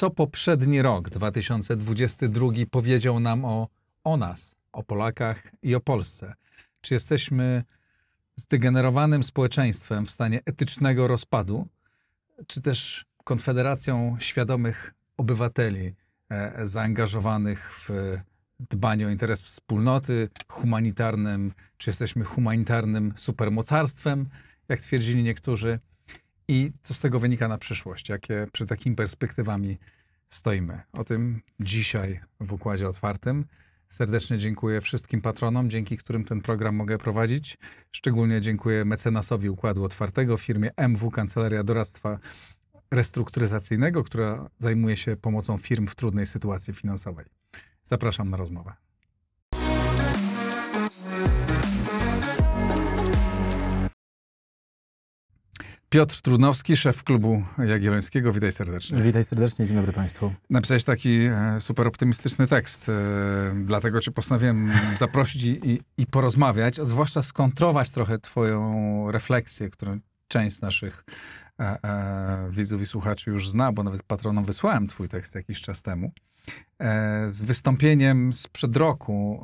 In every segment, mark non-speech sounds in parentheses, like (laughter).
co poprzedni rok, 2022, powiedział nam o, o nas, o Polakach i o Polsce. Czy jesteśmy zdegenerowanym społeczeństwem w stanie etycznego rozpadu, czy też konfederacją świadomych obywateli e, zaangażowanych w dbanie o interes wspólnoty, humanitarnym, czy jesteśmy humanitarnym supermocarstwem, jak twierdzili niektórzy, i co z tego wynika na przyszłość, jakie przed takimi perspektywami stoimy. O tym dzisiaj w Układzie Otwartym. Serdecznie dziękuję wszystkim patronom, dzięki którym ten program mogę prowadzić. Szczególnie dziękuję mecenasowi Układu Otwartego, firmie MW Kancelaria Doradztwa Restrukturyzacyjnego, która zajmuje się pomocą firm w trudnej sytuacji finansowej. Zapraszam na rozmowę. Piotr Trudnowski, szef klubu Jagiellońskiego. Witaj serdecznie. Witaj serdecznie, dzień dobry Państwu. Napisałeś taki e, super optymistyczny tekst, e, dlatego Cię postanowiłem (laughs) zaprosić i, i porozmawiać, a zwłaszcza skontrować trochę Twoją refleksję, którą część z naszych e, widzów i słuchaczy już zna, bo nawet patronom wysłałem Twój tekst jakiś czas temu. E, z wystąpieniem sprzed roku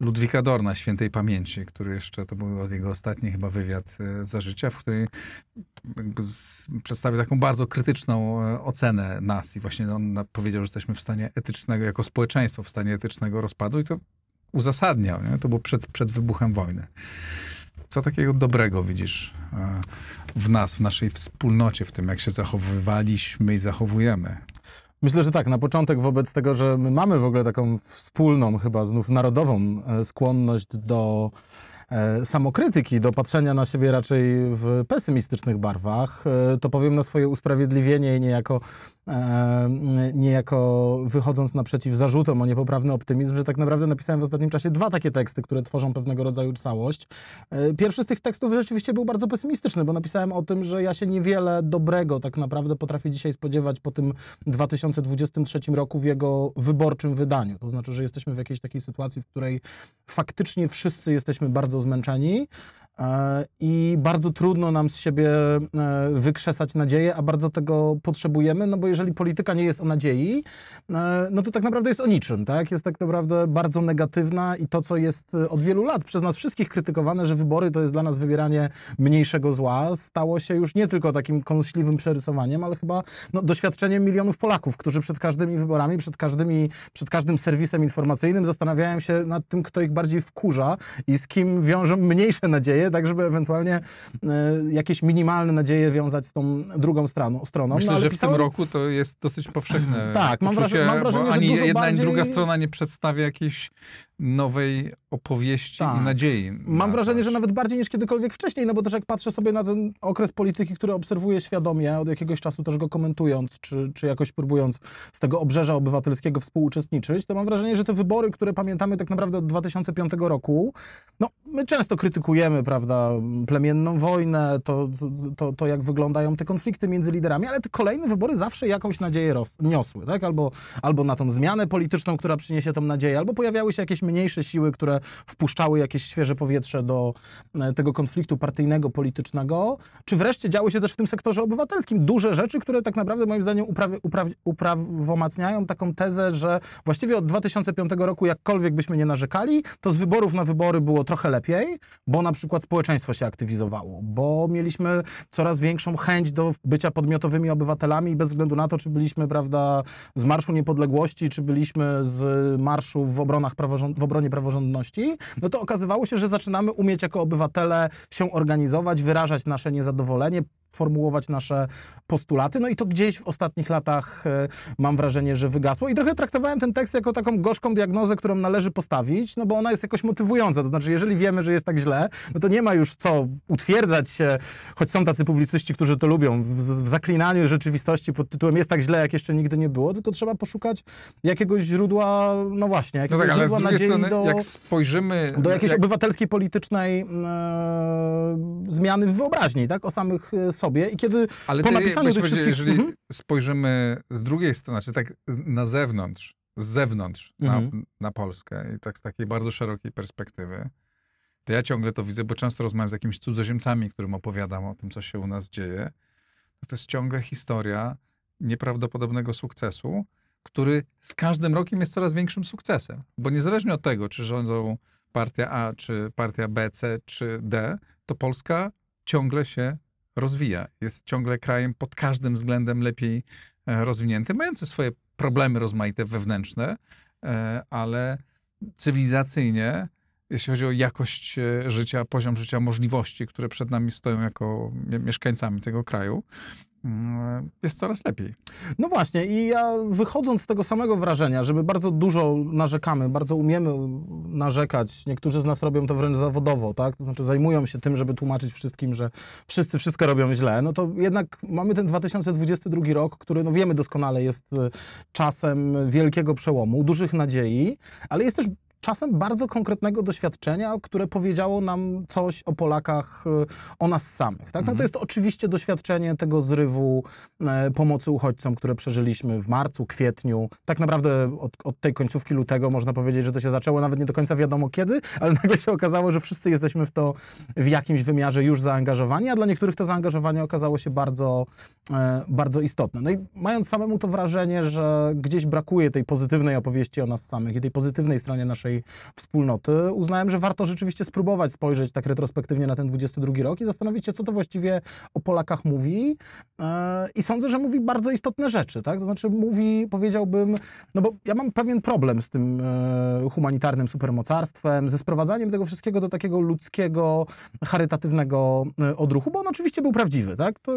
Ludwika Dorna, świętej pamięci, który jeszcze, to był jego ostatni chyba wywiad e, za życia, w którym przedstawił taką bardzo krytyczną e, ocenę nas i właśnie on powiedział, że jesteśmy w stanie etycznego, jako społeczeństwo w stanie etycznego rozpadu i to uzasadniał, nie? to było przed, przed wybuchem wojny. Co takiego dobrego widzisz w nas, w naszej wspólnocie, w tym, jak się zachowywaliśmy i zachowujemy? Myślę, że tak. Na początek wobec tego, że my mamy w ogóle taką wspólną, chyba znów narodową e, skłonność do samokrytyki, do patrzenia na siebie raczej w pesymistycznych barwach, e, to powiem na swoje usprawiedliwienie i niejako, e, niejako wychodząc naprzeciw zarzutom o niepoprawny optymizm, że tak naprawdę napisałem w ostatnim czasie dwa takie teksty, które tworzą pewnego rodzaju całość. Pierwszy z tych tekstów rzeczywiście był bardzo pesymistyczny, bo napisałem o tym, że ja się niewiele dobrego tak naprawdę potrafię dzisiaj spodziewać po tym 2023 roku w jego wyborczym wydaniu. To znaczy, że jesteśmy w jakiejś takiej sytuacji, w której faktycznie wszyscy jesteśmy bardzo zmęczeni i bardzo trudno nam z siebie e, wykrzesać nadzieję, a bardzo tego potrzebujemy, no bo jeżeli polityka nie jest o nadziei, e, no to tak naprawdę jest o niczym, tak? Jest tak naprawdę bardzo negatywna i to, co jest od wielu lat przez nas wszystkich krytykowane, że wybory to jest dla nas wybieranie mniejszego zła, stało się już nie tylko takim kąśliwym przerysowaniem, ale chyba no, doświadczeniem milionów Polaków, którzy przed każdymi wyborami, przed, każdymi, przed każdym serwisem informacyjnym zastanawiają się nad tym, kto ich bardziej wkurza i z kim wiążą mniejsze nadzieje, tak żeby ewentualnie e, jakieś minimalne nadzieje wiązać z tą drugą stroną. stroną. Myślę, no, że pisałem... w tym roku to jest dosyć powszechne (clears throat) Tak, mam, wrażenie, mam wrażenie, że ani dużo jedna, bardziej... ani druga strona nie przedstawia jakiejś nowej opowieści tak. i nadziei. Mam wrażenie, że nawet bardziej niż kiedykolwiek wcześniej, no bo też jak patrzę sobie na ten okres polityki, który obserwuję świadomie, od jakiegoś czasu też go komentując, czy, czy jakoś próbując z tego obrzeża obywatelskiego współuczestniczyć, to mam wrażenie, że te wybory, które pamiętamy tak naprawdę od 2005 roku, no my często krytykujemy, prawda, plemienną wojnę, to, to, to jak wyglądają te konflikty między liderami, ale te kolejne wybory zawsze jakąś nadzieję niosły, tak? Albo, albo na tą zmianę polityczną, która przyniesie tą nadzieję, albo pojawiały się jakieś mniejsze siły, które wpuszczały jakieś świeże powietrze do e, tego konfliktu partyjnego, politycznego, czy wreszcie działy się też w tym sektorze obywatelskim? Duże rzeczy, które tak naprawdę moim zdaniem uprawi, uprawi, uprawomacniają taką tezę, że właściwie od 2005 roku jakkolwiek byśmy nie narzekali, to z wyborów na wybory było trochę lepiej, bo na przykład społeczeństwo się aktywizowało, bo mieliśmy coraz większą chęć do bycia podmiotowymi obywatelami bez względu na to, czy byliśmy, prawda, z Marszu Niepodległości, czy byliśmy z marszu w, obronach w obronie praworządności, no to okazywało się, że zaczynamy umieć jako obywatele się organizować, wyrażać nasze niezadowolenie, formułować nasze postulaty. No i to gdzieś w ostatnich latach e, mam wrażenie, że wygasło. I trochę traktowałem ten tekst jako taką gorzką diagnozę, którą należy postawić, no bo ona jest jakoś motywująca. To znaczy, jeżeli wiemy, że jest tak źle, no to nie ma już co utwierdzać się, choć są tacy publicyści, którzy to lubią, w, w zaklinaniu rzeczywistości pod tytułem jest tak źle, jak jeszcze nigdy nie było, tylko trzeba poszukać jakiegoś źródła, no właśnie, jakiegoś no tak, źródła nadziei strony, do, jak spojrzymy, do jakiejś jak... obywatelskiej, politycznej e, zmiany w wyobraźni, tak, o samych e, sobie i kiedy Ale po napisaniu tych wszystkich... Jeżeli mhm. spojrzymy z drugiej strony, czy tak na zewnątrz, z zewnątrz mhm. na, na Polskę i tak z takiej bardzo szerokiej perspektywy, to ja ciągle to widzę, bo często rozmawiam z jakimiś cudzoziemcami, którym opowiadam o tym, co się u nas dzieje. To jest ciągle historia nieprawdopodobnego sukcesu, który z każdym rokiem jest coraz większym sukcesem. Bo niezależnie od tego, czy rządzą partia A, czy partia B, C, czy D, to Polska ciągle się rozwija. Jest ciągle krajem pod każdym względem lepiej e, rozwiniętym, mający swoje problemy rozmaite wewnętrzne, e, ale cywilizacyjnie, jeśli chodzi o jakość e, życia, poziom życia, możliwości, które przed nami stoją jako mie- mieszkańcami tego kraju, jest coraz lepiej. No właśnie, i ja wychodząc z tego samego wrażenia, że my bardzo dużo narzekamy, bardzo umiemy narzekać, niektórzy z nas robią to wręcz zawodowo, tak? To znaczy zajmują się tym, żeby tłumaczyć wszystkim, że wszyscy wszystko robią źle, no to jednak mamy ten 2022 rok, który no wiemy doskonale jest e, czasem wielkiego przełomu, dużych nadziei, ale jest też czasem bardzo konkretnego doświadczenia, które powiedziało nam coś o Polakach, e, o nas samych. Tak? No to jest oczywiście doświadczenie tego zrywu e, pomocy uchodźcom, które przeżyliśmy w marcu, kwietniu. Tak naprawdę od, od tej końcówki lutego można powiedzieć, że to się zaczęło nawet nie do końca wiadomo kiedy, ale (laughs) nagle się okazało, że wszyscy jesteśmy w to w jakimś wymiarze już zaangażowani, a dla niektórych to zaangażowanie okazało się bardzo, e, bardzo istotne. No i mając samemu to wrażenie, że gdzieś brakuje tej pozytywnej opowieści o nas samych i tej pozytywnej stronie naszej wspólnoty, uznałem, że warto rzeczywiście spróbować spojrzeć tak retrospektywnie na ten 22 rok i zastanowić się, co to właściwie o Polakach mówi. E, I sądzę, że mówi bardzo istotne rzeczy, tak? To znaczy mówi, powiedziałbym, no bo ja mam pewien problem z tym e, humanitarnym supermocarstwem, ze sprowadzaniem tego wszystkiego do takiego ludzkiego, charytatywnego e, odruchu, bo on oczywiście był prawdziwy, tak? To,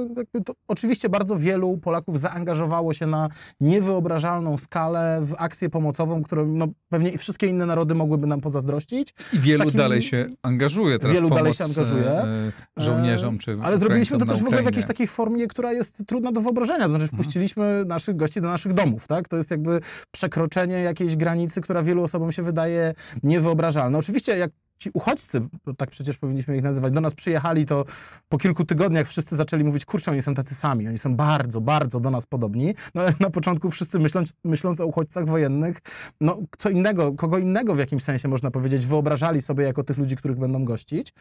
to, oczywiście bardzo wielu Polaków zaangażowało się na niewyobrażalną skalę w akcję pomocową, którą no, pewnie i wszystkie inne narody mogłyby nam pozazdrościć. I wielu takim- dalej się angażuje teraz Wielu dalej się angażuje. e, e, żołnierzom czy Ale zrobiliśmy to też w ogóle w jakiejś takiej formie, która jest trudna do wyobrażenia. To znaczy wpuściliśmy naszych gości do naszych domów, tak? To jest jakby przekroczenie jakiejś granicy, która wielu osobom się wydaje niewyobrażalna. Oczywiście jak ci uchodźcy, bo tak przecież powinniśmy ich nazywać, do nas przyjechali, to po kilku tygodniach wszyscy zaczęli mówić, kurczę, oni są tacy sami, oni są bardzo, bardzo do nas podobni, no ale na początku wszyscy myśląc, myśląc o uchodźcach wojennych, no co innego, kogo innego w jakimś sensie można powiedzieć, wyobrażali sobie jako tych ludzi, których będą gościć.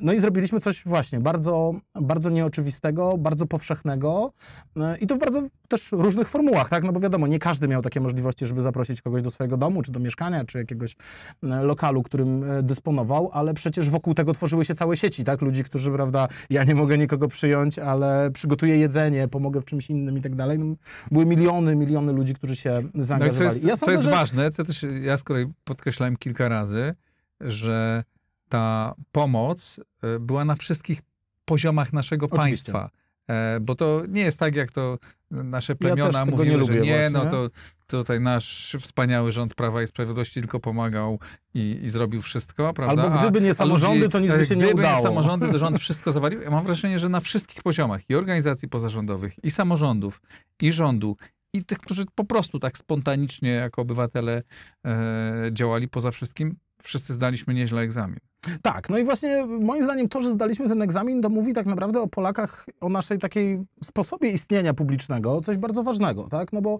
No i zrobiliśmy coś właśnie bardzo, bardzo nieoczywistego, bardzo powszechnego e, i to w bardzo też różnych formułach, tak? No bo wiadomo, nie każdy miał takie możliwości, żeby zaprosić kogoś do swojego domu, czy do mieszkania, czy jakiegoś e, lokalu, którym e, dysponował, ale przecież wokół tego tworzyły się całe sieci, tak? Ludzi, którzy, prawda, ja nie mogę nikogo przyjąć, ale przygotuję jedzenie, pomogę w czymś innym i tak dalej. No, były miliony, miliony ludzi, którzy się No i co zaangażowali. jest, ja co jest że- ważne, co też ja z kolei podkreślałem kilka razy, że ta pomoc e, była na wszystkich poziomach naszego Oczywiście. państwa. E, Bo to nie jest tak, jak to nasze plemiona tego mówiły, nie że lubię nie, no właśnie. to tutaj nasz wspaniały rząd Prawa i Sprawiedliwości tylko pomagał i, i zrobił wszystko, prawda? Albo gdyby nie samorządy, to nic by się nie gdyby udało. nie samorządy, to rząd (laughs) wszystko zawalił. Ja mam wrażenie, że na wszystkich poziomach i organizacji pozarządowych, i samorządów, i rządu, i tych, którzy po prostu tak spontanicznie jako obywatele e, działali poza wszystkim, wszyscy zdaliśmy nieźle egzamin. Tak, no i właśnie moim zdaniem to, że zdaliśmy ten egzamin, to mówi tak naprawdę o Polakach, o naszej takiej sposobie istnienia publicznego, coś bardzo ważnego, tak? No bo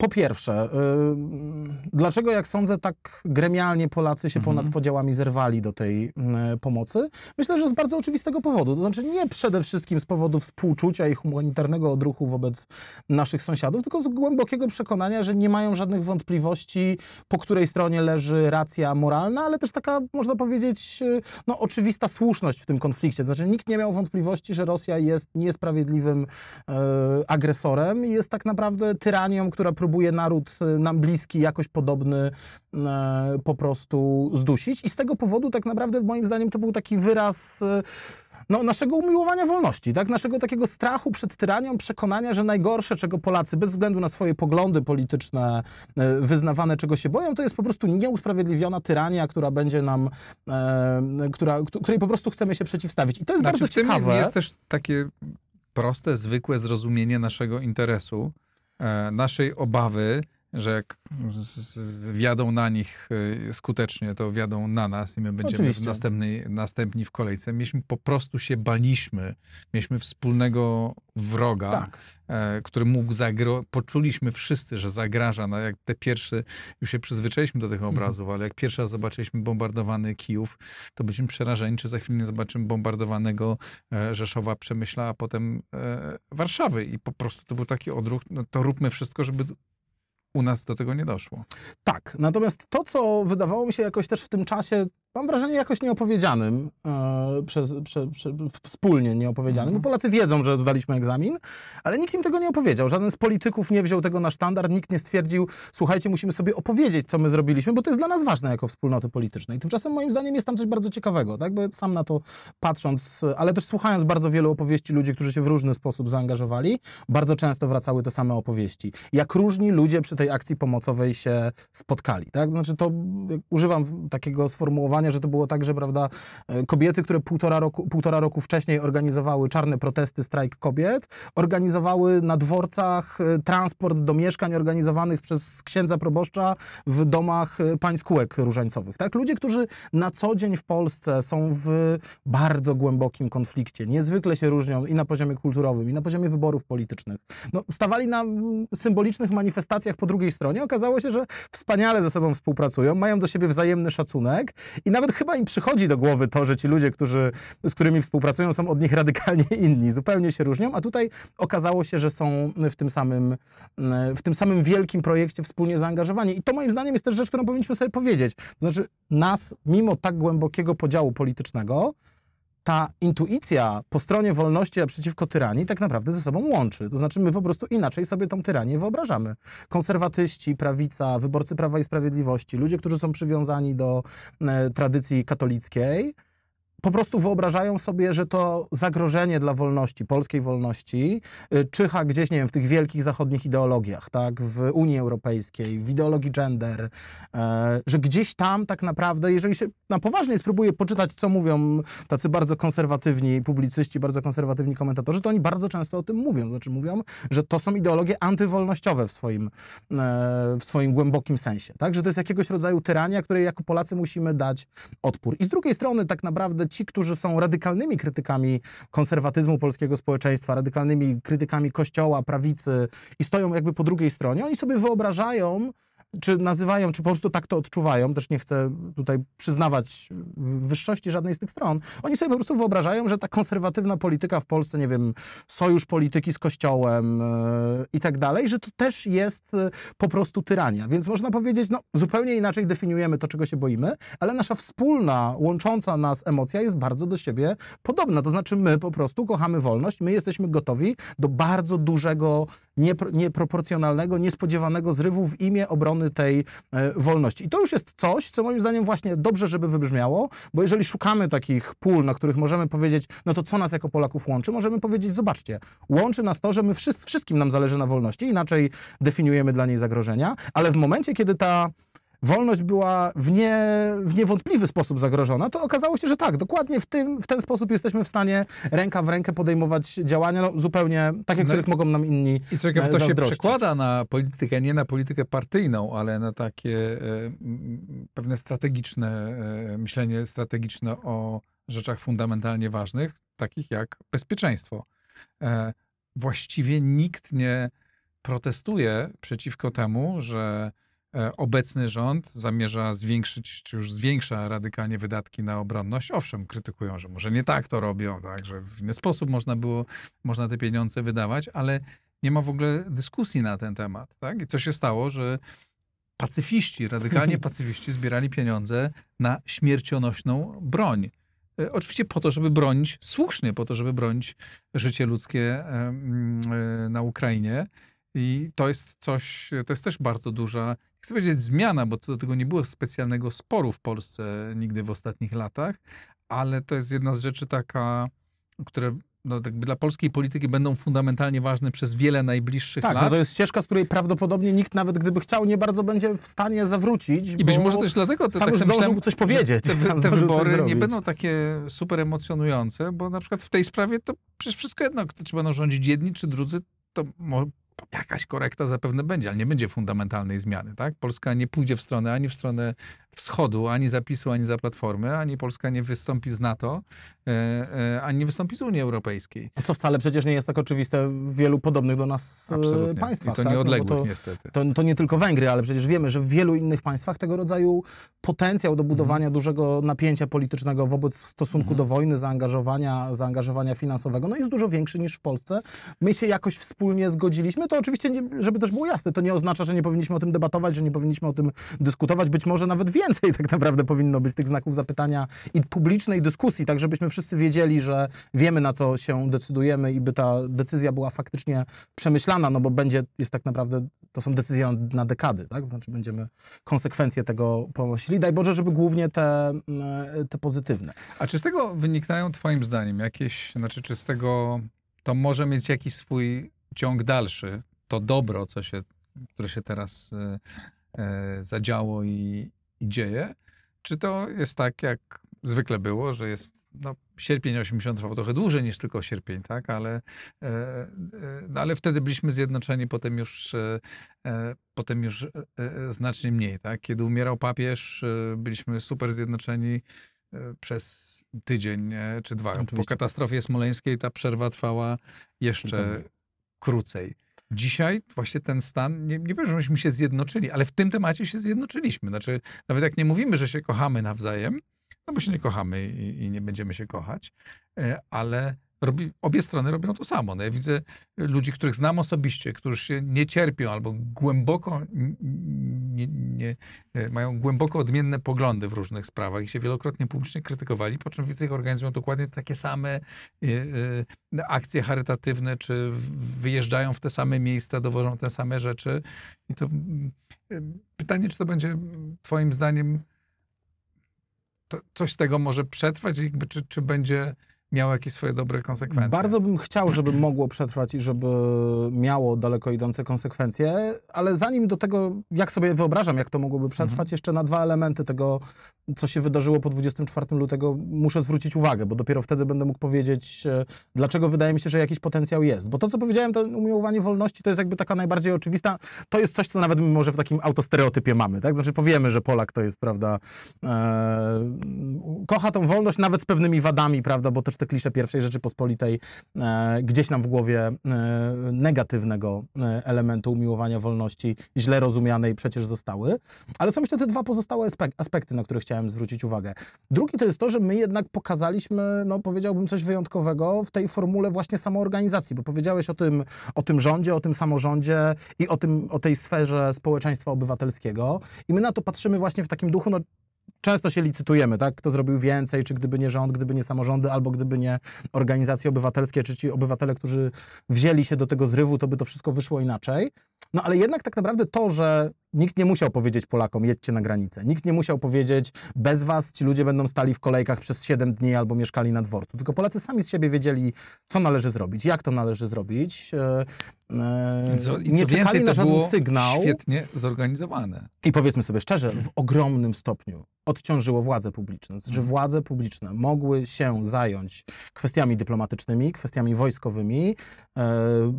po pierwsze, yy, dlaczego, jak sądzę, tak gremialnie Polacy się Mhm. ponad podziałami zerwali do tej yy, pomocy? Myślę, że z bardzo oczywistego powodu. To znaczy nie przede wszystkim z powodu współczucia i humanitarnego odruchu wobec naszych sąsiadów, tylko z głębokiego przekonania, że nie mają żadnych wątpliwości, po której stronie leży racja moralna, ale też taka, można powiedzieć, yy, no, oczywista słuszność w tym konflikcie. To znaczy nikt nie miał wątpliwości, że Rosja jest niesprawiedliwym e, agresorem i jest tak naprawdę tyranią, która próbuje naród e, nam bliski, jakoś podobny e, po prostu zdusić. I z tego powodu tak naprawdę moim zdaniem to był taki wyraz e, no, naszego umiłowania wolności, tak? naszego takiego strachu przed tyranią, przekonania, że najgorsze, czego Polacy, bez względu na swoje poglądy polityczne, wyznawane, czego się boją, to jest po prostu nieusprawiedliwiona tyrania, która będzie nam, e, która, której po prostu chcemy się przeciwstawić. I to jest Znaczy, bardzo w tym ciekawe. jest też takie proste, zwykłe zrozumienie naszego interesu, naszej obawy że jak z, z, wjadą na nich y, skutecznie, to wjadą na nas i my będziemy Oczywiście. następnej, następni w kolejce. Mieliśmy po prostu się baliśmy. Mieliśmy wspólnego wroga, Tak. e, który mógł zagro... Poczuliśmy wszyscy, że zagraża. No jak te pierwsze, już się przyzwyczailiśmy do tych Mhm. obrazów, ale jak pierwszy raz zobaczyliśmy bombardowany Kijów, to byliśmy przerażeni, czy za chwilę nie zobaczymy bombardowanego e, Rzeszowa, Przemyśla, a potem e, Warszawy. I po prostu to był taki odruch, no to róbmy wszystko, żeby u nas do tego nie doszło. Tak, natomiast to, co wydawało mi się jakoś też w tym czasie, mam wrażenie, jakoś nieopowiedzianym, e, przez, prze, prze, wspólnie nieopowiedzianym, Mhm. bo Polacy wiedzą, że zdaliśmy egzamin, ale nikt im tego nie opowiedział. Żaden z polityków nie wziął tego na sztandar, nikt nie stwierdził, słuchajcie, musimy sobie opowiedzieć, co my zrobiliśmy, bo to jest dla nas ważne jako wspólnoty politycznej. Tymczasem moim zdaniem jest tam coś bardzo ciekawego, tak? bo sam na to patrząc, ale też słuchając bardzo wielu opowieści ludzi, którzy się w różny sposób zaangażowali, bardzo często wracały te same opowieści. Jak różni ludzie przy tej akcji pomocowej się spotkali. Tak? Znaczy to, używam takiego sformułowania, że to było tak, że prawda, e, kobiety, które półtora roku, półtora roku wcześniej organizowały czarne protesty, strajk kobiet, organizowały na dworcach e, transport do mieszkań organizowanych przez księdza proboszcza w domach e, pań kółek różańcowych. Tak? Ludzie, którzy na co dzień w Polsce są w bardzo głębokim konflikcie, niezwykle się różnią i na poziomie kulturowym, i na poziomie wyborów politycznych. No, stawali na mm, symbolicznych manifestacjach po drugiej stronie. Okazało się, że wspaniale ze sobą współpracują, mają do siebie wzajemny szacunek i nawet chyba im przychodzi do głowy to, że ci ludzie, którzy, z którymi współpracują, są od nich radykalnie (laughs) inni, zupełnie się różnią, a tutaj okazało się, że są w tym samym, mm, w tym samym wielkim projekcie wspólnie zaangażowani. I to moim zdaniem jest też rzecz, którą powinniśmy sobie powiedzieć. To znaczy nas, mimo tak głębokiego podziału politycznego, ta intuicja po stronie wolności, a przeciwko tyranii tak naprawdę ze sobą łączy. To znaczy my po prostu inaczej sobie tą tyranię wyobrażamy. Konserwatyści, prawica, wyborcy Prawa i Sprawiedliwości, ludzie, którzy są przywiązani do e, tradycji katolickiej, po prostu wyobrażają sobie, że to zagrożenie dla wolności, polskiej wolności, y, czyha gdzieś, nie wiem, w tych wielkich zachodnich ideologiach, tak, w Unii Europejskiej, w ideologii gender, e, że gdzieś tam tak naprawdę, jeżeli się na poważnie spróbuje poczytać, co mówią tacy bardzo konserwatywni publicyści, bardzo konserwatywni komentatorzy, to oni bardzo często o tym mówią. Znaczy mówią, że to są ideologie antywolnościowe w swoim, e, w swoim głębokim sensie, tak, że to jest jakiegoś rodzaju tyrania, której jako Polacy musimy dać odpór. I z drugiej strony tak naprawdę ci, którzy są radykalnymi krytykami konserwatyzmu polskiego społeczeństwa, radykalnymi krytykami kościoła, prawicy i stoją jakby po drugiej stronie, oni sobie wyobrażają, czy nazywają, czy po prostu tak to odczuwają, też nie chcę tutaj przyznawać wyższości żadnej z tych stron, oni sobie po prostu wyobrażają, że ta konserwatywna polityka w Polsce, nie wiem, sojusz polityki z kościołem yy, i tak dalej, że to też jest yy, po prostu tyrania. Więc można powiedzieć, no zupełnie inaczej definiujemy to, czego się boimy, ale nasza wspólna, łącząca nas emocja jest bardzo do siebie podobna. To znaczy my po prostu kochamy wolność, my jesteśmy gotowi do bardzo dużego, nieproporcjonalnego, niespodziewanego zrywu w imię obrony tej e, wolności. I to już jest coś, co moim zdaniem właśnie dobrze, żeby wybrzmiało, bo jeżeli szukamy takich pól, na których możemy powiedzieć, no to co nas jako Polaków łączy, możemy powiedzieć, zobaczcie, łączy nas to, że my wszyscy, wszystkim nam zależy na wolności, inaczej definiujemy dla niej zagrożenia, ale w momencie, kiedy ta wolność była w, nie, w niewątpliwy sposób zagrożona, to okazało się, że tak, dokładnie w, tym, w ten sposób jesteśmy w stanie ręka w rękę podejmować działania, no, zupełnie takie, No których mogą nam inni I co ciekawe, e, to się przekłada na politykę, nie na politykę partyjną, ale na takie e, pewne strategiczne, e, myślenie strategiczne o rzeczach fundamentalnie ważnych, takich jak bezpieczeństwo. Właściwie nikt nie protestuje przeciwko temu, że obecny rząd zamierza zwiększyć, czy już zwiększa radykalnie wydatki na obronność. Owszem, krytykują, że może nie tak to robią, tak, że w inny sposób można było, można te pieniądze wydawać, ale nie ma w ogóle dyskusji na ten temat. Tak? I co się stało, że pacyfiści, radykalnie (laughs) pacyfiści zbierali pieniądze na śmiercionośną broń. E, Oczywiście po to, żeby bronić, słusznie po to, żeby bronić życie ludzkie e, mm, e, na Ukrainie. I to jest coś, to jest też bardzo duża, chcę powiedzieć zmiana, bo co do tego nie było specjalnego sporu w Polsce nigdy w ostatnich latach, ale to jest jedna z rzeczy taka, które no, jakby dla polskiej polityki będą fundamentalnie ważne przez wiele najbliższych Tak, lat. no to jest ścieżka, z której prawdopodobnie nikt nawet gdyby chciał, nie bardzo będzie w stanie zawrócić. I być może też dlatego to sam tak zdążył coś powiedzieć, Te, te coś wybory nie będą takie super emocjonujące, bo na przykład w tej sprawie to przecież wszystko jedno, kto, czy będą rządzić jedni czy drudzy, to jakaś korekta zapewne będzie, ale nie będzie fundamentalnej zmiany, tak? Polska nie pójdzie w stronę ani w stronę wschodu, ani zapisu, ani za Platformy, ani Polska nie wystąpi z NATO, e, e, ani nie wystąpi z Unii Europejskiej. Co wcale przecież nie jest tak oczywiste w wielu podobnych do nas e, Absolutnie. państwach. I to tak? No nieodległych to- niestety. To, to nie tylko Węgry, ale przecież wiemy, że w wielu innych państwach tego rodzaju potencjał do budowania Mhm. dużego napięcia politycznego wobec stosunku do wojny, zaangażowania, zaangażowania finansowego, no jest dużo większy niż w Polsce. My się jakoś wspólnie zgodziliśmy. To oczywiście, nie, żeby też było jasne, to nie oznacza, że nie powinniśmy o tym debatować, że nie powinniśmy o tym dyskutować. Być może nawet więcej tak naprawdę powinno być tych znaków zapytania i publicznej dyskusji, tak żebyśmy wszyscy wiedzieli, że wiemy na co się decydujemy i by ta decyzja była faktycznie przemyślana, no bo będzie, jest tak naprawdę, to są decyzje na, dekady, tak? Znaczy będziemy konsekwencje tego ponosili. Daj Boże, żeby głównie te, mm, te pozytywne. A czy z tego wynikają twoim zdaniem jakieś, znaczy czy z tego to może mieć jakiś swój ciąg dalszy, to dobro, co się, które się teraz e, e, zadziało i, i dzieje, czy to jest tak, jak zwykle było, że jest, no, sierpień 80 trwał trochę dłużej niż tylko sierpień, tak, ale, e, e, no, ale wtedy byliśmy zjednoczeni, potem już, e, e, potem już e, e, znacznie mniej, tak, kiedy umierał papież, e, byliśmy super zjednoczeni, e, przez tydzień e, czy dwa. Po Oczywiście. katastrofie smoleńskiej ta przerwa trwała jeszcze krócej. Dzisiaj właśnie ten stan, nie, nie powiem, że myśmy się zjednoczyli, ale w tym temacie się zjednoczyliśmy. Znaczy, nawet jak nie mówimy, że się kochamy nawzajem, no bo się nie kochamy i, i nie będziemy się kochać, e, ale robi, obie strony robią to samo. No ja widzę ludzi, których znam osobiście, którzy się nie cierpią albo głęboko nie, nie, e, mają głęboko odmienne poglądy w różnych sprawach i się wielokrotnie publicznie krytykowali, po czym ich organizują dokładnie takie same e, e, akcje charytatywne, czy wyjeżdżają w te same miejsca, dowożą te same rzeczy. I to pytanie, czy to będzie twoim zdaniem to coś z tego może przetrwać, jakby, czy, czy będzie miało jakieś swoje dobre konsekwencje? Bardzo bym chciał, żeby mogło przetrwać i żeby miało daleko idące konsekwencje, ale zanim do tego, jak sobie wyobrażam, jak to mogłoby przetrwać, Mhm. jeszcze na dwa elementy tego, co się wydarzyło po 24 lutego, muszę zwrócić uwagę, bo dopiero wtedy będę mógł powiedzieć, e, dlaczego wydaje mi się, że jakiś potencjał jest. Bo to, co powiedziałem, to umiłowanie wolności, to jest jakby taka najbardziej oczywista, to jest coś, co nawet my może w takim autostereotypie mamy, tak? Znaczy powiemy, że Polak to jest, prawda, e, kocha tą wolność nawet z pewnymi wadami, prawda, bo też te klisze pierwszej Rzeczypospolitej e, gdzieś nam w głowie e, negatywnego e, elementu umiłowania wolności, źle rozumianej przecież zostały. Ale są jeszcze te dwa pozostałe aspek- aspekty, na które chciałem zwrócić uwagę. Drugi to jest to, że my jednak pokazaliśmy, no powiedziałbym, coś wyjątkowego w tej formule właśnie samoorganizacji, bo powiedziałeś o tym, o tym rządzie, o tym samorządzie i o, tym, o tej sferze społeczeństwa obywatelskiego. I my na to patrzymy właśnie w takim duchu, no Często się licytujemy, tak? Kto zrobił więcej, czy gdyby nie rząd, gdyby nie samorządy, albo gdyby nie organizacje obywatelskie, czy ci obywatele, którzy wzięli się do tego zrywu, to by to wszystko wyszło inaczej. No ale jednak tak naprawdę to, że nikt nie musiał powiedzieć Polakom, jedźcie na granicę. Nikt nie musiał powiedzieć, bez was ci ludzie będą stali w kolejkach przez 7 dni albo mieszkali na dworcu. Tylko Polacy sami z siebie wiedzieli, co należy zrobić, jak to należy zrobić. E, e, I co, nie co czekali na to żaden sygnał. świetnie zorganizowane. I powiedzmy sobie szczerze, w ogromnym stopniu odciążyło władze publiczne. Mhm. Znaczy, władze publiczne mogły się zająć kwestiami dyplomatycznymi, kwestiami wojskowymi, e,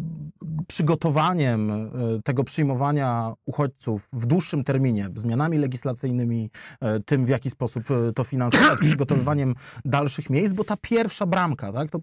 przygotowaniem e, tego przyjmowania uchodźców w dłuższym terminie, zmianami legislacyjnymi, e, tym w jaki sposób e, to finansować, (clears throat) przygotowywaniem dalszych miejsc, bo ta pierwsza bramka, tak, to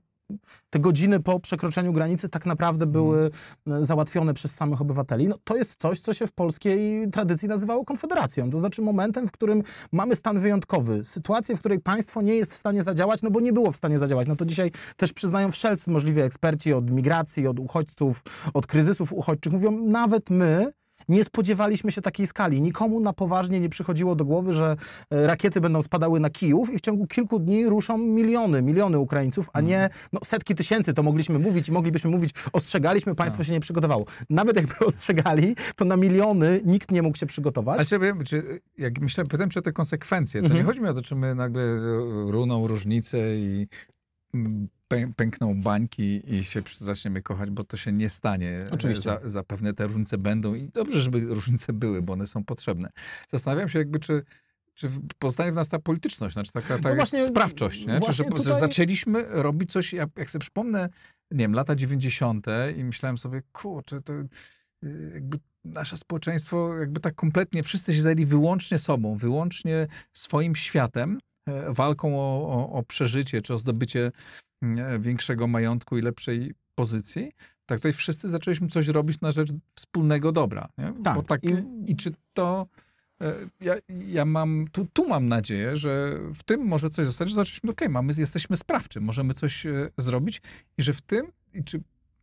te godziny po przekroczeniu granicy tak naprawdę były e, załatwione przez samych obywateli. No, to jest coś, co się w polskiej tradycji nazywało konfederacją. To znaczy momentem, w którym mamy stan wyjątkowy, sytuację, w której państwo nie jest w stanie zadziałać, no bo nie było w stanie zadziałać. No to dzisiaj też przyznają wszelcy możliwi eksperci od migracji, od uchodźców, od kryzysów uchodźczych. Mówią, nawet my nie spodziewaliśmy się takiej skali. Nikomu na poważnie nie przychodziło do głowy, że e, rakiety będą spadały na Kijów i w ciągu kilku dni ruszą miliony, miliony Ukraińców, a nie no, setki tysięcy. To mogliśmy mówić i moglibyśmy mówić, ostrzegaliśmy, państwo się nie przygotowało. Nawet jakby (laughs) ostrzegali, to na miliony nikt nie mógł się przygotować. Ale ciebie, czy, jak myślę, o te konsekwencje, to Mhm. nie chodzi mi o to, czy my nagle e, runą różnice i mm, pękną bańki i się zaczniemy kochać, bo to się nie stanie. Oczywiście. Za, zapewne te różnice będą i dobrze, żeby różnice były, bo one są potrzebne. Zastanawiam się jakby, czy czy pozostanie w nas ta polityczność, znaczy taka, taka No właśnie- sprawczość, nie? Czy, że, tutaj- zaczęliśmy robić coś, jak, jak sobie przypomnę, nie wiem, lata 90. i myślałem sobie, kurczę, to y, jakby nasze społeczeństwo jakby tak kompletnie, wszyscy się zajęli wyłącznie sobą, wyłącznie swoim światem, walką o, o, o przeżycie, czy o zdobycie mm, większego majątku i lepszej pozycji, tak tutaj wszyscy zaczęliśmy coś robić na rzecz wspólnego dobra. Nie? Tak, tak i- i, czy to... e, Ja, ja mam, tu, tu mam nadzieję, że w tym może coś zostać, że zaczęliśmy, okej, mamy, jesteśmy sprawczy, możemy coś e, zrobić i że w tym, i czy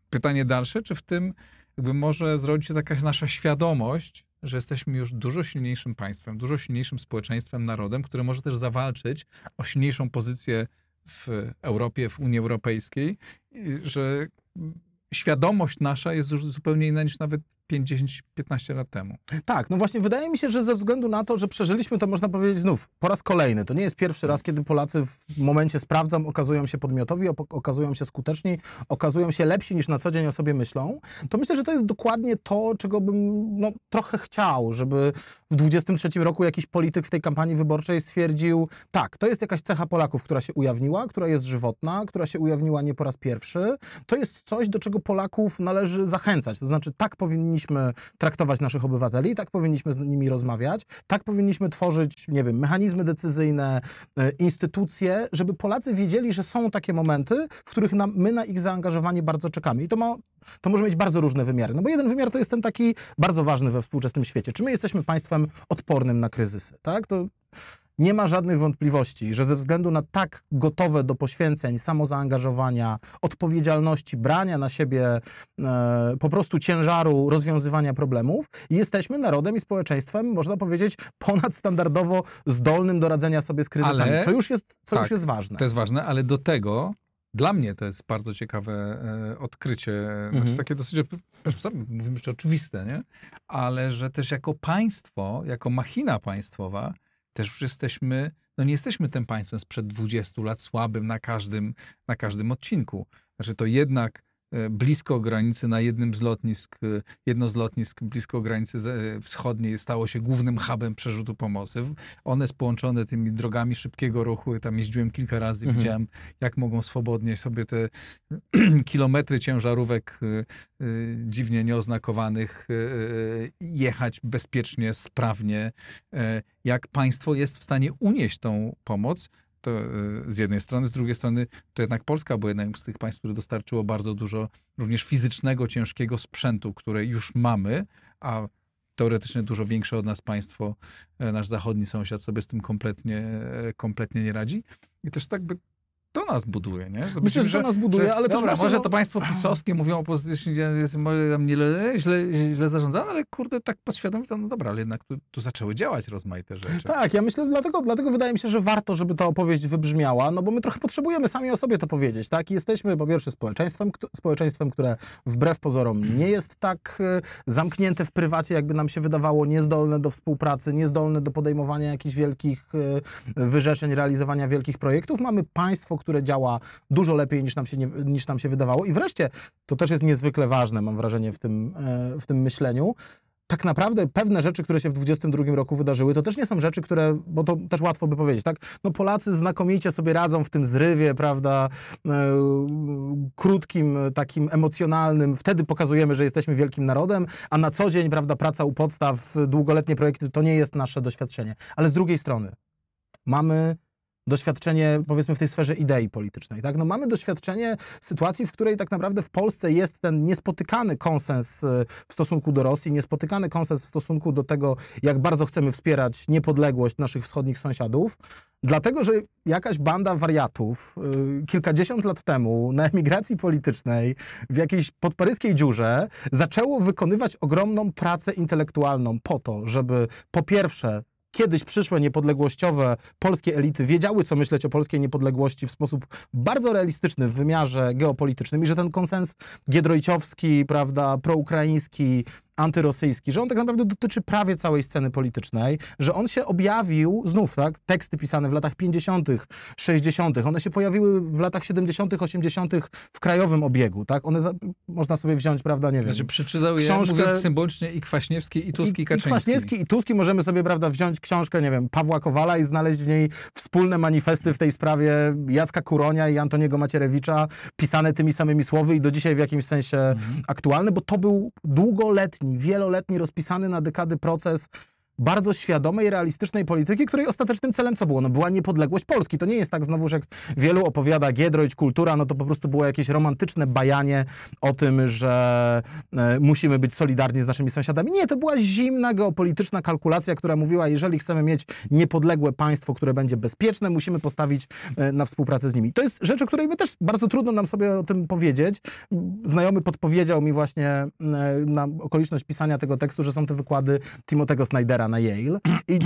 pytanie dalsze, czy w tym jakby może zrodzić się taka nasza świadomość, że jesteśmy już dużo silniejszym państwem, dużo silniejszym społeczeństwem, narodem, które może też zawalczyć o silniejszą pozycję w Europie, w Unii Europejskiej, że świadomość nasza jest już zupełnie inna niż nawet 5-15 lat temu. Tak, no właśnie wydaje mi się, że ze względu na to, że przeżyliśmy to można powiedzieć znów po raz kolejny. To nie jest pierwszy raz, kiedy Polacy w momencie sprawdzam okazują się podmiotowi, okazują się skuteczni, okazują się lepsi niż na co dzień o sobie myślą. To myślę, że to jest dokładnie to, czego bym no, trochę chciał, żeby w 23 roku jakiś polityk w tej kampanii wyborczej stwierdził, tak, to jest jakaś cecha Polaków, która się ujawniła, która jest żywotna, która się ujawniła nie po raz pierwszy. To jest coś, do czego Polaków należy zachęcać. To znaczy, tak powinniśmy traktować naszych obywateli, tak powinniśmy z nimi rozmawiać, tak powinniśmy tworzyć, nie wiem, mechanizmy decyzyjne, e, instytucje, żeby Polacy wiedzieli, że są takie momenty, w których my na ich zaangażowanie bardzo czekamy. I to ma to może mieć bardzo różne wymiary. No bo jeden wymiar to jest ten taki bardzo ważny we współczesnym świecie. Czy my jesteśmy państwem odpornym na kryzysy, tak? To nie ma żadnych wątpliwości, że ze względu na tak gotowe do poświęceń, samozaangażowania, odpowiedzialności, brania na siebie e, po prostu ciężaru rozwiązywania problemów, jesteśmy narodem i społeczeństwem, można powiedzieć, ponadstandardowo zdolnym do radzenia sobie z kryzysami, Ale- co już jest, co tak, już jest ważne. To jest ważne, ale do tego dla mnie to jest bardzo ciekawe e, odkrycie. Znaczy Mhm. takie dosyć, mówimy, że oczywiste, nie? Ale że też jako państwo, jako machina państwowa, też już jesteśmy, no nie jesteśmy tym państwem sprzed 20 lat słabym na każdym, na każdym odcinku. Znaczy to jednak blisko granicy na jednym z lotnisk, e, jedno z lotnisk blisko granicy e, wschodniej stało się głównym hubem przerzutu pomocy. One jest połączone tymi drogami szybkiego ruchu. Tam jeździłem kilka razy, Mhm. widziałem, jak mogą swobodnie sobie te (clears throat) kilometry ciężarówek dziwnie nieoznakowanych jechać bezpiecznie, sprawnie. E, Jak państwo jest w stanie unieść tą pomoc, to y, z jednej strony, z drugiej strony to jednak Polska była jednym z tych państw, które dostarczyło bardzo dużo również fizycznego, ciężkiego sprzętu, które już mamy, a teoretycznie dużo większe od nas państwo, e, nasz zachodni sąsiad sobie z tym kompletnie, e, kompletnie nie radzi. I też tak by to nas buduje, nie? Że Myślę, że to nas buduje, ale też dobra, właśnie, może no- to państwo pisowskie mówią opozycji, jest może tam nie, źle, źle zarządzane, ale kurde, tak podświadomie, to no dobra, ale jednak tu, tu zaczęły działać rozmaite rzeczy. Tak, ja myślę, dlatego, dlatego wydaje mi się, że warto, żeby ta opowieść wybrzmiała, no bo my trochę potrzebujemy sami o sobie to powiedzieć, tak? Jesteśmy po pierwsze społeczeństwem, społeczeństwem, które wbrew pozorom nie jest tak e, zamknięte w prywacie, jakby nam się wydawało, niezdolne do współpracy, niezdolne do podejmowania jakichś wielkich e, wyrzeczeń, realizowania wielkich projektów. Mamy państwo, które działa dużo lepiej niż nam się, nie, niż nam się wydawało. I wreszcie, to też jest niezwykle ważne, mam wrażenie, w tym, e, w tym myśleniu, tak naprawdę pewne rzeczy, które się w 22 roku wydarzyły, to też nie są rzeczy, które, bo to też łatwo by powiedzieć, tak? No Polacy znakomicie sobie radzą w tym zrywie, prawda, e, krótkim, takim emocjonalnym. Wtedy pokazujemy, że jesteśmy wielkim narodem, a na co dzień, prawda, praca u podstaw, długoletnie projekty, to nie jest nasze doświadczenie. Ale z drugiej strony mamy doświadczenie, powiedzmy, w tej sferze idei politycznej. Tak? No, mamy doświadczenie sytuacji, w której tak naprawdę w Polsce jest ten niespotykany konsens e, w stosunku do Rosji, niespotykany konsens w stosunku do tego, jak bardzo chcemy wspierać niepodległość naszych wschodnich sąsiadów, dlatego że jakaś banda wariatów y, kilkadziesiąt lat temu na emigracji politycznej w jakiejś podparyskiej dziurze zaczęło wykonywać ogromną pracę intelektualną po to, żeby po pierwsze kiedyś przyszłe niepodległościowe polskie elity wiedziały, co myśleć o polskiej niepodległości w sposób bardzo realistyczny w wymiarze geopolitycznym i że ten konsens giedroyciowski, prawda, proukraiński, antyrosyjski, że on tak naprawdę dotyczy prawie całej sceny politycznej, że on się objawił, znów, tak, teksty pisane w latach 50., 60., one się pojawiły w latach 70., 80. w krajowym obiegu, tak, one, za, można sobie wziąć, prawda, nie wiem, Znaczy przeczytał je, Książkę- mówiąc symbolicznie, i Kwaśniewski, i Tuski, i, i Kaczyński. Kwaśniewski, i Tuski możemy sobie, prawda, wziąć książkę, nie wiem, Pawła Kowala i znaleźć w niej wspólne manifesty w tej sprawie Jacka Kuronia i Antoniego Macierewicza, pisane tymi samymi słowy i do dzisiaj w jakimś sensie Mhm. aktualne, bo to był długoletni wieloletni, rozpisany na dekady proces bardzo świadomej, realistycznej polityki, której ostatecznym celem co było? No była niepodległość Polski. To nie jest tak znowuż, jak wielu opowiada Giedroyć, kultura, no to po prostu było jakieś romantyczne bajanie o tym, że e, musimy być solidarni z naszymi sąsiadami. Nie, to była zimna geopolityczna kalkulacja, która mówiła, jeżeli chcemy mieć niepodległe państwo, które będzie bezpieczne, musimy postawić e, na współpracę z nimi. To jest rzecz, o której my też bardzo trudno nam sobie o tym powiedzieć. Znajomy podpowiedział mi właśnie e, na okoliczność pisania tego tekstu, że są te wykłady Timotego Snydera na Yale i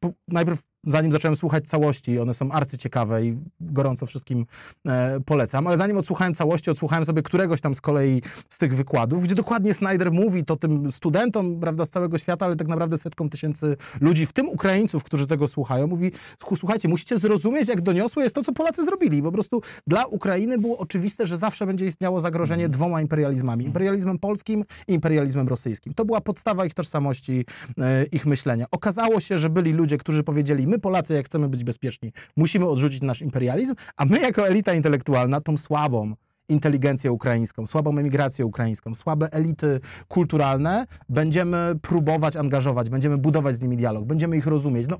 po, najpierw zanim zacząłem słuchać całości, one są arcyciekawe i gorąco wszystkim e, polecam, ale zanim odsłuchałem całości, odsłuchałem sobie któregoś tam z kolei z tych wykładów, gdzie dokładnie Snyder mówi to tym studentom, prawda, z całego świata, ale tak naprawdę setkom tysięcy ludzi, w tym Ukraińców, którzy tego słuchają, mówi, słuchajcie, musicie zrozumieć, jak doniosłe jest to, co Polacy zrobili. Po prostu dla Ukrainy było oczywiste, że zawsze będzie istniało zagrożenie dwoma imperializmami. Imperializmem polskim i imperializmem rosyjskim. To była podstawa ich tożsamości, e, ich myślenia. Okazało się, że byli ludzie, którzy powiedzieli, my Polacy, jak chcemy być bezpieczni, musimy odrzucić nasz imperializm, a my jako elita intelektualna, tą słabą, inteligencję ukraińską, słabą emigrację ukraińską, słabe elity kulturalne, będziemy próbować angażować, będziemy budować z nimi dialog, będziemy ich rozumieć. No,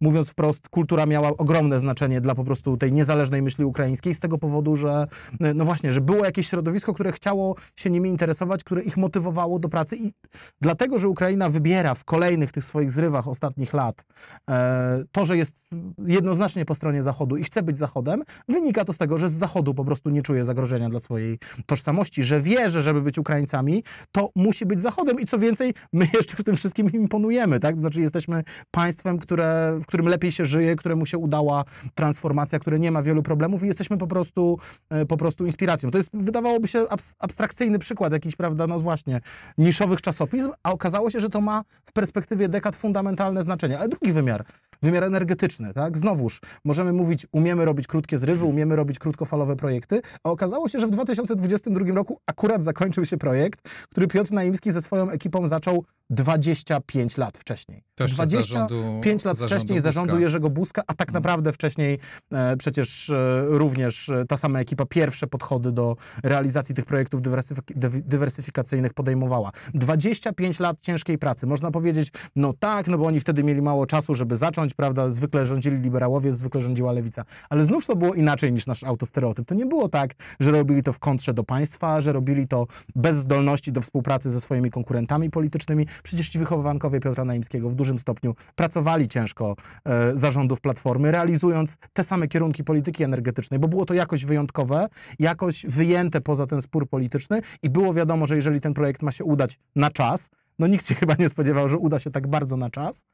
mówiąc wprost, kultura miała ogromne znaczenie dla po prostu tej niezależnej myśli ukraińskiej z tego powodu, że no właśnie, że było jakieś środowisko, które chciało się nimi interesować, które ich motywowało do pracy i dlatego, że Ukraina wybiera w kolejnych tych swoich zrywach ostatnich lat e, to, że jest jednoznacznie po stronie Zachodu i chce być Zachodem, wynika to z tego, że z Zachodu po prostu nie czuje zagrożenia dla swojej tożsamości, że wie, że żeby być Ukraińcami, to musi być Zachodem i co więcej, my (laughs) jeszcze w tym wszystkim im imponujemy, tak? To znaczy jesteśmy państwem, które, w którym lepiej się żyje, któremu się udała transformacja, które nie ma wielu problemów i jesteśmy po prostu, e, po prostu inspiracją. To jest, wydawałoby się, abs abstrakcyjny przykład jakiś, prawda, no właśnie, niszowych czasopism, a okazało się, że to ma w perspektywie dekad fundamentalne znaczenie. Ale drugi wymiar, wymiar energetyczny, tak? Znowuż, możemy mówić, umiemy robić krótkie zrywy, umiemy robić krótkofalowe projekty, a okazało się, że w 2022 roku akurat zakończył się projekt, który Piotr Naimski ze swoją ekipą zaczął 25 lat wcześniej. Jeszcze 25 lat zarządu wcześniej zarządu Buzka. Jerzego Buzka, a tak naprawdę wcześniej e, przecież e, również e, ta sama ekipa pierwsze podchody do realizacji tych projektów dywersyfik- dywersyfikacyjnych podejmowała. 25 lat ciężkiej pracy. Można powiedzieć, no tak, no bo oni wtedy mieli mało czasu, żeby zacząć, prawda? Zwykle rządzili liberałowie, zwykle rządziła lewica. Ale znów to było inaczej niż nasz autostereotyp. To nie było tak, że robili to w kontrze do państwa, że robili to bez zdolności do współpracy ze swoimi konkurentami politycznymi. Przecież ci wychowankowie Piotra Naimskiego w dużym stopniu pracowali ciężko e, zarządów Platformy, realizując te same kierunki polityki energetycznej, bo było to jakoś wyjątkowe, jakoś wyjęte poza ten spór polityczny i było wiadomo, że jeżeli ten projekt ma się udać na czas, no nikt się (laughs) chyba nie spodziewał, że uda się tak bardzo na czas,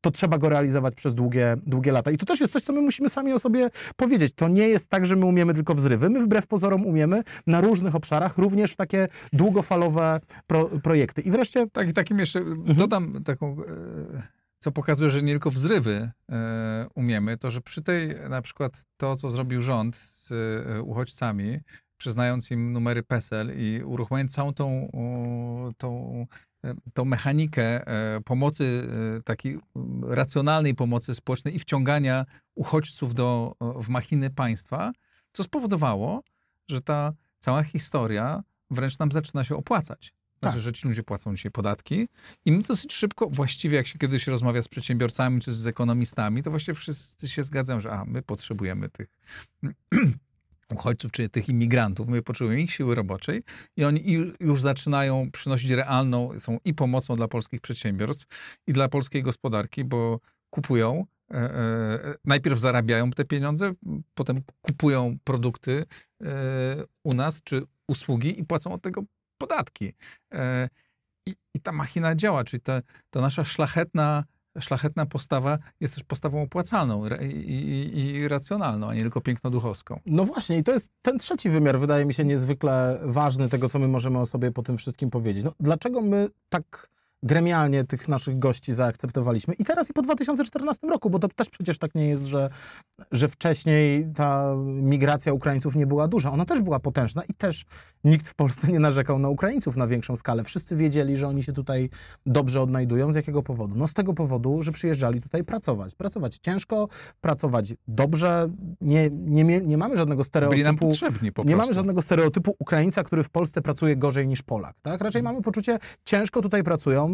to trzeba go realizować przez długie, długie lata. I to też jest coś, co my musimy sami o sobie powiedzieć. To nie jest tak, że my umiemy tylko wzrywy. My wbrew pozorom umiemy na różnych obszarach, również w takie długofalowe pro, projekty. I wreszcie Tak, i takim jeszcze Mhm. dodam taką, e, co pokazuje, że nie tylko wzrywy e, umiemy, to że przy tej na przykład to, co zrobił rząd z e, uchodźcami, przyznając im numery PESEL i uruchamiając całą tą, tą, tą mechanikę e, pomocy, e, takiej racjonalnej pomocy społecznej i wciągania uchodźców do, w machiny państwa, co spowodowało, że ta cała historia wręcz nam zaczyna się opłacać. Znaczy, Tak. że ci ludzie płacą dzisiaj podatki i my dosyć szybko, właściwie jak się kiedyś rozmawia z przedsiębiorcami czy z ekonomistami, to właściwie wszyscy się zgadzają, że a, my potrzebujemy tych uchodźców, czy tych imigrantów, my potrzebujemy ich siły roboczej i oni już zaczynają przynosić realną, są i pomocą dla polskich przedsiębiorstw i dla polskiej gospodarki, bo kupują, e, e, najpierw zarabiają te pieniądze, potem kupują produkty e, u nas, czy usługi i płacą od tego podatki. I, i ta machina działa, czyli ta, ta nasza szlachetna, szlachetna postawa jest też postawą opłacalną i, i, i racjonalną, a nie tylko pięknoduchowską. No właśnie, i to jest ten trzeci wymiar, wydaje mi się niezwykle ważny tego, co my możemy o sobie po tym wszystkim powiedzieć. No, dlaczego my tak gremialnie tych naszych gości zaakceptowaliśmy. I teraz i po 2014 roku, bo to też przecież tak nie jest, że, że wcześniej ta migracja Ukraińców nie była duża. Ona też była potężna i też nikt w Polsce nie narzekał na Ukraińców na większą skalę. Wszyscy wiedzieli, że oni się tutaj dobrze odnajdują. Z jakiego powodu? No z tego powodu, że przyjeżdżali tutaj pracować. Pracować ciężko, pracować dobrze. Nie, nie, nie mamy żadnego Byli nam stereotypu. potrzebni po Nie prostu. mamy żadnego stereotypu Ukraińca, który w Polsce pracuje gorzej niż Polak. Tak? Raczej mamy poczucie, ciężko tutaj pracują.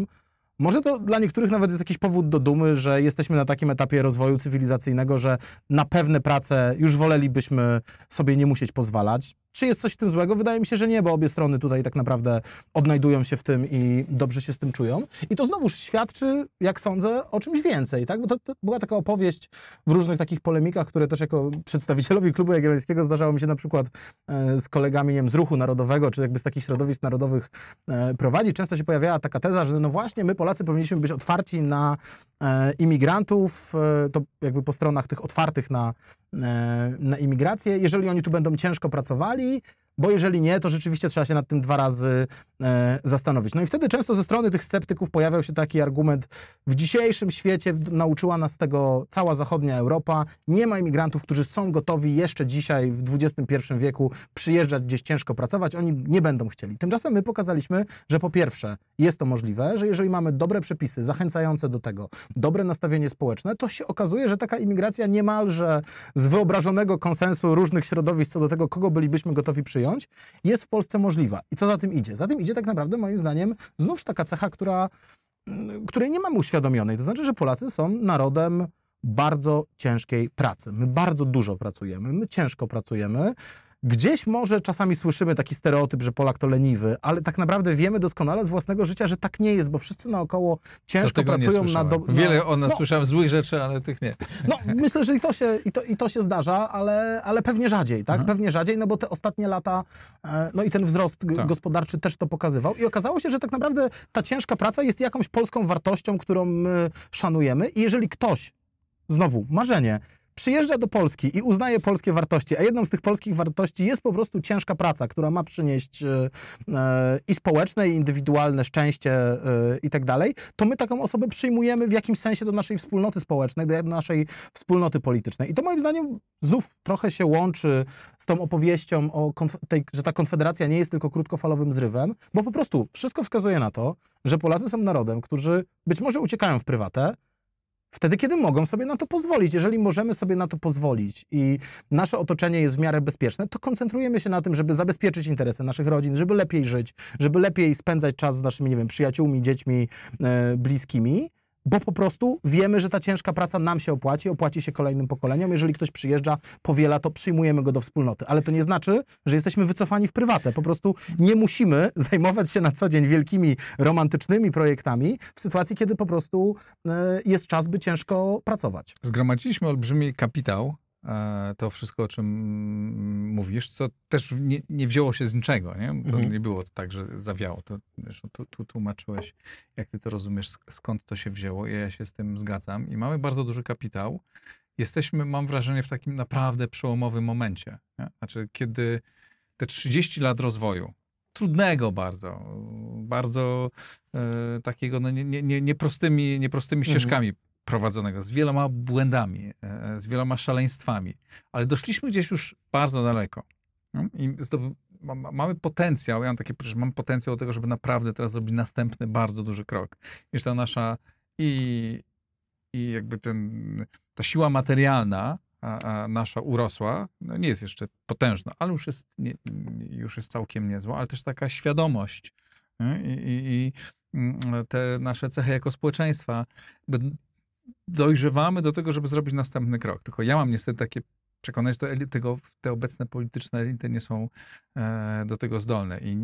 Może to dla niektórych nawet jest jakiś powód do dumy, że jesteśmy na takim etapie rozwoju cywilizacyjnego, że na pewne prace już wolelibyśmy sobie nie musieć pozwalać. Czy jest coś w tym złego? Wydaje mi się, że nie, bo obie strony tutaj tak naprawdę odnajdują się w tym i dobrze się z tym czują. I to znowuż świadczy, jak sądzę, o czymś więcej, tak? Bo to, to była taka opowieść w różnych takich polemikach, które też jako przedstawicielowi Klubu Jagiellońskiego zdarzało mi się na przykład e, z kolegami, nie wiem, z ruchu narodowego, czy jakby z takich środowisk narodowych e, prowadzić. Często się pojawiała taka teza, że no właśnie my Polacy powinniśmy być otwarci na e, imigrantów, to jakby po stronach tych otwartych na, na imigrację, jeżeli oni tu będą ciężko pracowali, see bo jeżeli nie, to rzeczywiście trzeba się nad tym dwa razy e, zastanowić. No i wtedy często ze strony tych sceptyków pojawiał się taki argument, w dzisiejszym świecie nauczyła nas tego cała zachodnia Europa, nie ma imigrantów, którzy są gotowi jeszcze dzisiaj w XXI wieku przyjeżdżać gdzieś ciężko pracować, oni nie będą chcieli. Tymczasem my pokazaliśmy, że po pierwsze jest to możliwe, że jeżeli mamy dobre przepisy zachęcające do tego, dobre nastawienie społeczne, to się okazuje, że taka imigracja niemalże z wyobrażonego konsensu różnych środowisk co do tego, kogo bylibyśmy gotowi przyjąć, jest w Polsce możliwa. I co za tym idzie? Za tym idzie tak naprawdę moim zdaniem znowuż taka cecha, która, mm, której nie mamy uświadomionej. To znaczy, że Polacy są narodem bardzo ciężkiej pracy. My bardzo dużo pracujemy, my ciężko pracujemy. Gdzieś może czasami słyszymy taki stereotyp, że Polak to leniwy, ale tak naprawdę wiemy doskonale z własnego życia, że tak nie jest, bo wszyscy naokoło ciężko pracują na... Do, Wiele o nas no, słyszałem złych rzeczy, ale tych nie. no, myślę, że i to się, i to, i to się zdarza, ale, ale pewnie rzadziej, tak? Mhm. Pewnie rzadziej, no bo te ostatnie lata, e, no i ten wzrost Tak. gospodarczy też to pokazywał. I okazało się, że tak naprawdę ta ciężka praca jest jakąś polską wartością, którą my szanujemy. I jeżeli ktoś, znowu, marzenie, przyjeżdża do Polski i uznaje polskie wartości, a jedną z tych polskich wartości jest po prostu ciężka praca, która ma przynieść e, e, i społeczne, i indywidualne szczęście e, i tak dalej, to my taką osobę przyjmujemy w jakimś sensie do naszej wspólnoty społecznej, do naszej wspólnoty politycznej. I to moim zdaniem znów trochę się łączy z tą opowieścią, o tej, że ta konfederacja nie jest tylko krótkofalowym zrywem, bo po prostu wszystko wskazuje na to, że Polacy są narodem, którzy być może uciekają w prywatę, wtedy, kiedy mogą sobie na to pozwolić. Jeżeli możemy sobie na to pozwolić i nasze otoczenie jest w miarę bezpieczne, to koncentrujemy się na tym, żeby zabezpieczyć interesy naszych rodzin, żeby lepiej żyć, żeby lepiej spędzać czas z naszymi, nie wiem, przyjaciółmi, dziećmi, e, bliskimi, bo po prostu wiemy, że ta ciężka praca nam się opłaci, opłaci się kolejnym pokoleniom. Jeżeli ktoś przyjeżdża, powiela, to przyjmujemy go do wspólnoty. Ale to nie znaczy, że jesteśmy wycofani w prywatę. Po prostu nie musimy (laughs) zajmować się na co dzień wielkimi, romantycznymi projektami w sytuacji, kiedy po prostu e, jest czas, by ciężko pracować. Zgromadziliśmy olbrzymi kapitał, to wszystko, o czym mówisz, co też nie, nie wzięło się z niczego, nie? To Mhm. nie było tak, że zawiało. To, wiesz, tu, tu tłumaczyłeś, jak ty to rozumiesz, sk- skąd to się wzięło ja się z tym zgadzam. I mamy bardzo duży kapitał. Jesteśmy, mam wrażenie, w takim naprawdę przełomowym momencie. Nie? Znaczy, kiedy te 30 lat rozwoju, trudnego bardzo, bardzo e, takiego no, nie, nie, nie, nieprostymi, nieprostymi Mhm. Prowadzonego, z wieloma błędami, e, z wieloma szaleństwami, ale doszliśmy gdzieś już bardzo daleko. No? I mamy potencjał, ja mam takie że mam potencjał do tego, żeby naprawdę teraz zrobić następny bardzo duży krok. Wiesz, ta nasza i, i jakby ten, ta siła materialna, a, a nasza urosła, no nie jest jeszcze potężna, ale już jest, nie, już jest całkiem niezła, ale też taka świadomość i, i, i mm, te nasze cechy jako społeczeństwa, dojrzewamy do tego, żeby zrobić następny krok. Tylko ja mam niestety takie przekonanie, że tego, te obecne polityczne elity nie są e, do tego zdolne. I,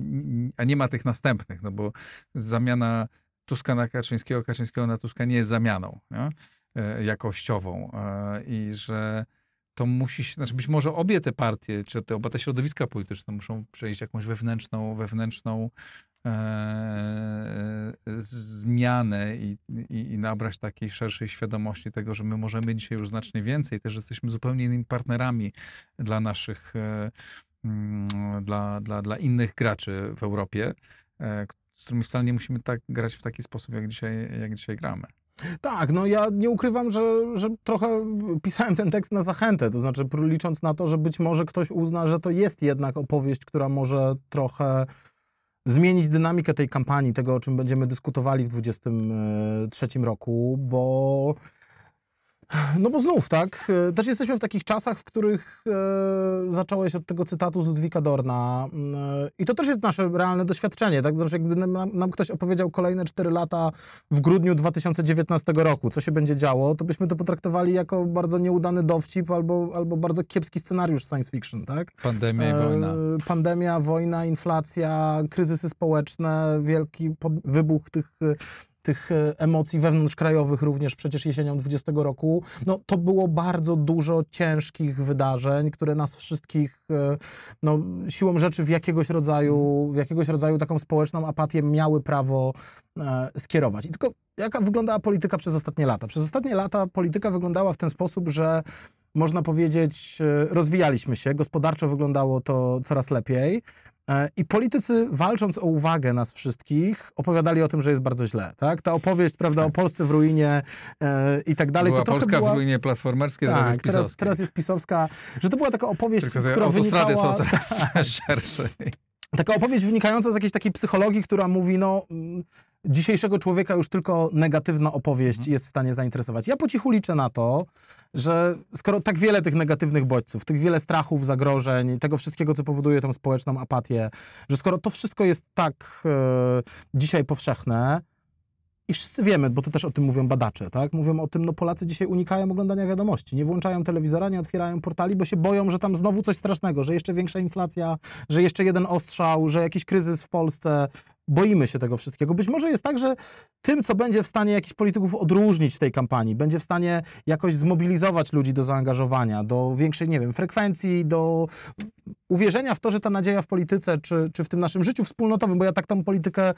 a nie ma tych następnych, no bo zamiana Tuska na Kaczyńskiego, Kaczyńskiego na Tuska nie jest zamianą nie? E, jakościową. E, I że to musi się, znaczy być może obie te partie, czy te, oba te środowiska polityczne muszą przejść jakąś wewnętrzną, wewnętrzną zmianę i, i, i nabrać takiej szerszej świadomości tego, że my możemy dzisiaj już znacznie więcej, też jesteśmy zupełnie innymi partnerami dla naszych, e, mm, dla, dla, dla innych graczy w Europie, e, z którymi wcale nie musimy tak grać w taki sposób, jak dzisiaj, jak dzisiaj gramy. Tak, no ja nie ukrywam, że, że trochę pisałem ten tekst na zachętę, to znaczy licząc na to, że być może ktoś uzna, że to jest jednak opowieść, która może trochę zmienić dynamikę tej kampanii, tego o czym będziemy dyskutowali w 2023 roku, bo no bo znów, tak, e, też jesteśmy w takich czasach, w których e, zacząłeś od tego cytatu z Ludwika Dorna mm, e, i to też jest nasze realne doświadczenie, tak, znaczy jakby nam, nam ktoś opowiedział kolejne 4 lata w grudniu 2019 roku, co się będzie działo, to byśmy to potraktowali jako bardzo nieudany dowcip albo, albo bardzo kiepski scenariusz science fiction, tak? Pandemia i E, wojna. Pandemia, wojna, inflacja, kryzysy społeczne, wielki pod- wybuch tych, e, tych e, emocji wewnątrzkrajowych również przecież jesienią 20 roku. No, to było bardzo dużo ciężkich wydarzeń, które nas wszystkich e, no, siłą rzeczy w jakiegoś rodzaju, w jakiegoś rodzaju taką społeczną apatię miały prawo e, skierować. I tylko jaka wyglądała polityka przez ostatnie lata? Przez ostatnie lata polityka wyglądała w ten sposób, że można powiedzieć, rozwijaliśmy się, gospodarczo wyglądało to coraz lepiej. E, I politycy, walcząc o uwagę nas wszystkich, opowiadali o tym, że jest bardzo źle. Tak? Ta opowieść, prawda, o Polsce w ruinie e, i tak dalej. Była to Polska była... w ruinie platformerskiej, teraz Tak, jest teraz, pisowskiej. teraz jest pisowska, że to była taka opowieść, Tylko która autostrady wynikała... są coraz (laughs) szersze. Taka opowieść wynikająca z jakiejś takiej psychologii, która mówi, no, mm, dzisiejszego człowieka już tylko negatywna opowieść Mhm. jest w stanie zainteresować. Ja po cichu liczę na to, że skoro tak wiele tych negatywnych bodźców, tych wiele strachów, zagrożeń, tego wszystkiego, co powoduje tą społeczną apatię, że skoro to wszystko jest tak e, dzisiaj powszechne, i wszyscy wiemy, bo to też o tym mówią badacze, tak? Mówią o tym, no Polacy dzisiaj unikają oglądania wiadomości, nie włączają telewizora, nie otwierają portali, bo się boją, że tam znowu coś strasznego, że jeszcze większa inflacja, że jeszcze jeden ostrzał, że jakiś kryzys w Polsce. Boimy się tego wszystkiego. Być może jest tak, że tym, co będzie w stanie jakichś polityków odróżnić w tej kampanii, będzie w stanie jakoś zmobilizować ludzi do zaangażowania, do większej, nie wiem, frekwencji, do uwierzenia w to, że ta nadzieja w polityce, czy, czy w tym naszym życiu wspólnotowym, bo ja tak tą politykę y,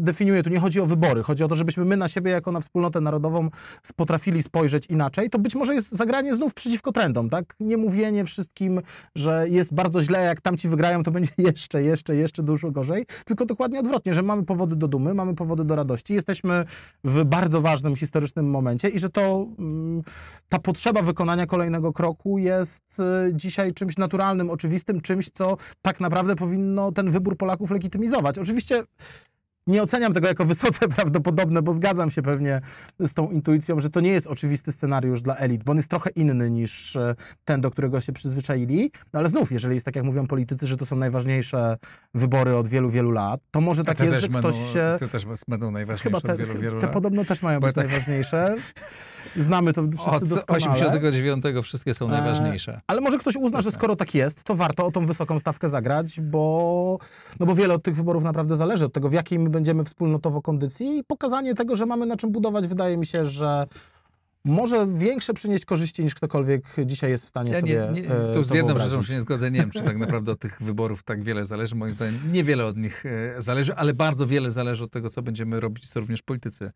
definiuję, tu nie chodzi o wybory, chodzi o to, żebyśmy my na siebie jako na wspólnotę narodową potrafili spojrzeć inaczej, to być może jest zagranie znów przeciwko trendom, tak? Nie mówienie wszystkim, że jest bardzo źle, jak tamci wygrają, to będzie (laughs) jeszcze, jeszcze, jeszcze dużo gorzej, tylko dokładnie odwrotnie, że mamy powody do dumy, mamy powody do radości, jesteśmy w bardzo ważnym historycznym momencie i że to mm, ta potrzeba wykonania kolejnego kroku jest y, dzisiaj czymś naturalnym, oczywistym, czymś, co tak naprawdę powinno ten wybór Polaków legitymizować. Oczywiście nie oceniam tego jako wysoce (laughs) prawdopodobne, bo zgadzam się pewnie z tą intuicją, że to nie jest oczywisty scenariusz dla elit, bo on jest trochę inny niż e, ten, do którego się przyzwyczaili. No ale znów, jeżeli jest tak, jak mówią politycy, że to są najważniejsze wybory od wielu, wielu lat, to może tak te jest, że będą, ktoś się... Te też będą najważniejsze Chyba te, od wielu, wielu te lat. podobno też mają Bo być tak- najważniejsze. Znamy to wszyscy Od doskonale. 89 wszystkie są E, najważniejsze. Ale może ktoś uzna, że skoro tak jest, to warto o tą wysoką stawkę zagrać, bo, no bo wiele od tych wyborów naprawdę zależy od tego, w jakiej my będziemy wspólnotowo kondycji i pokazanie tego, że mamy na czym budować, wydaje mi się, że może większe przynieść korzyści niż ktokolwiek dzisiaj jest w stanie Ja sobie nie, nie, e, tu z jedną wyobrazić. rzeczą się nie zgodzę. Nie wiem, czy tak naprawdę od tych wyborów tak wiele zależy. Moim zdaniem niewiele od nich e, zależy, ale bardzo wiele zależy od tego, co będziemy robić, co również politycy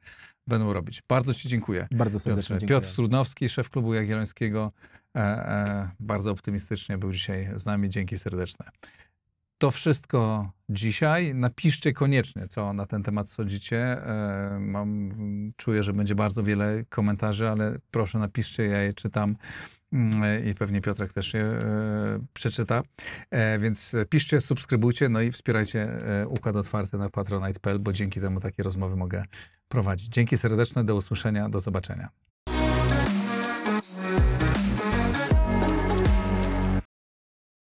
będą robić. Bardzo Ci dziękuję. Bardzo serdecznie Piotrze. Piotr Trudnowski, szef klubu Jagiellońskiego, e, e, bardzo optymistycznie był dzisiaj z nami. Dzięki serdeczne. To wszystko dzisiaj. Napiszcie koniecznie, co na ten temat sądzicie. E, mam, czuję, że będzie bardzo wiele komentarzy, ale proszę napiszcie, ja je czytam mm, i pewnie Piotrek też je e, przeczyta. E, więc piszcie, subskrybujcie, no i wspierajcie Układ Otwarty na patronite.pl, bo dzięki temu takie rozmowy mogę prowadzić. Dzięki serdeczne, do usłyszenia, do zobaczenia.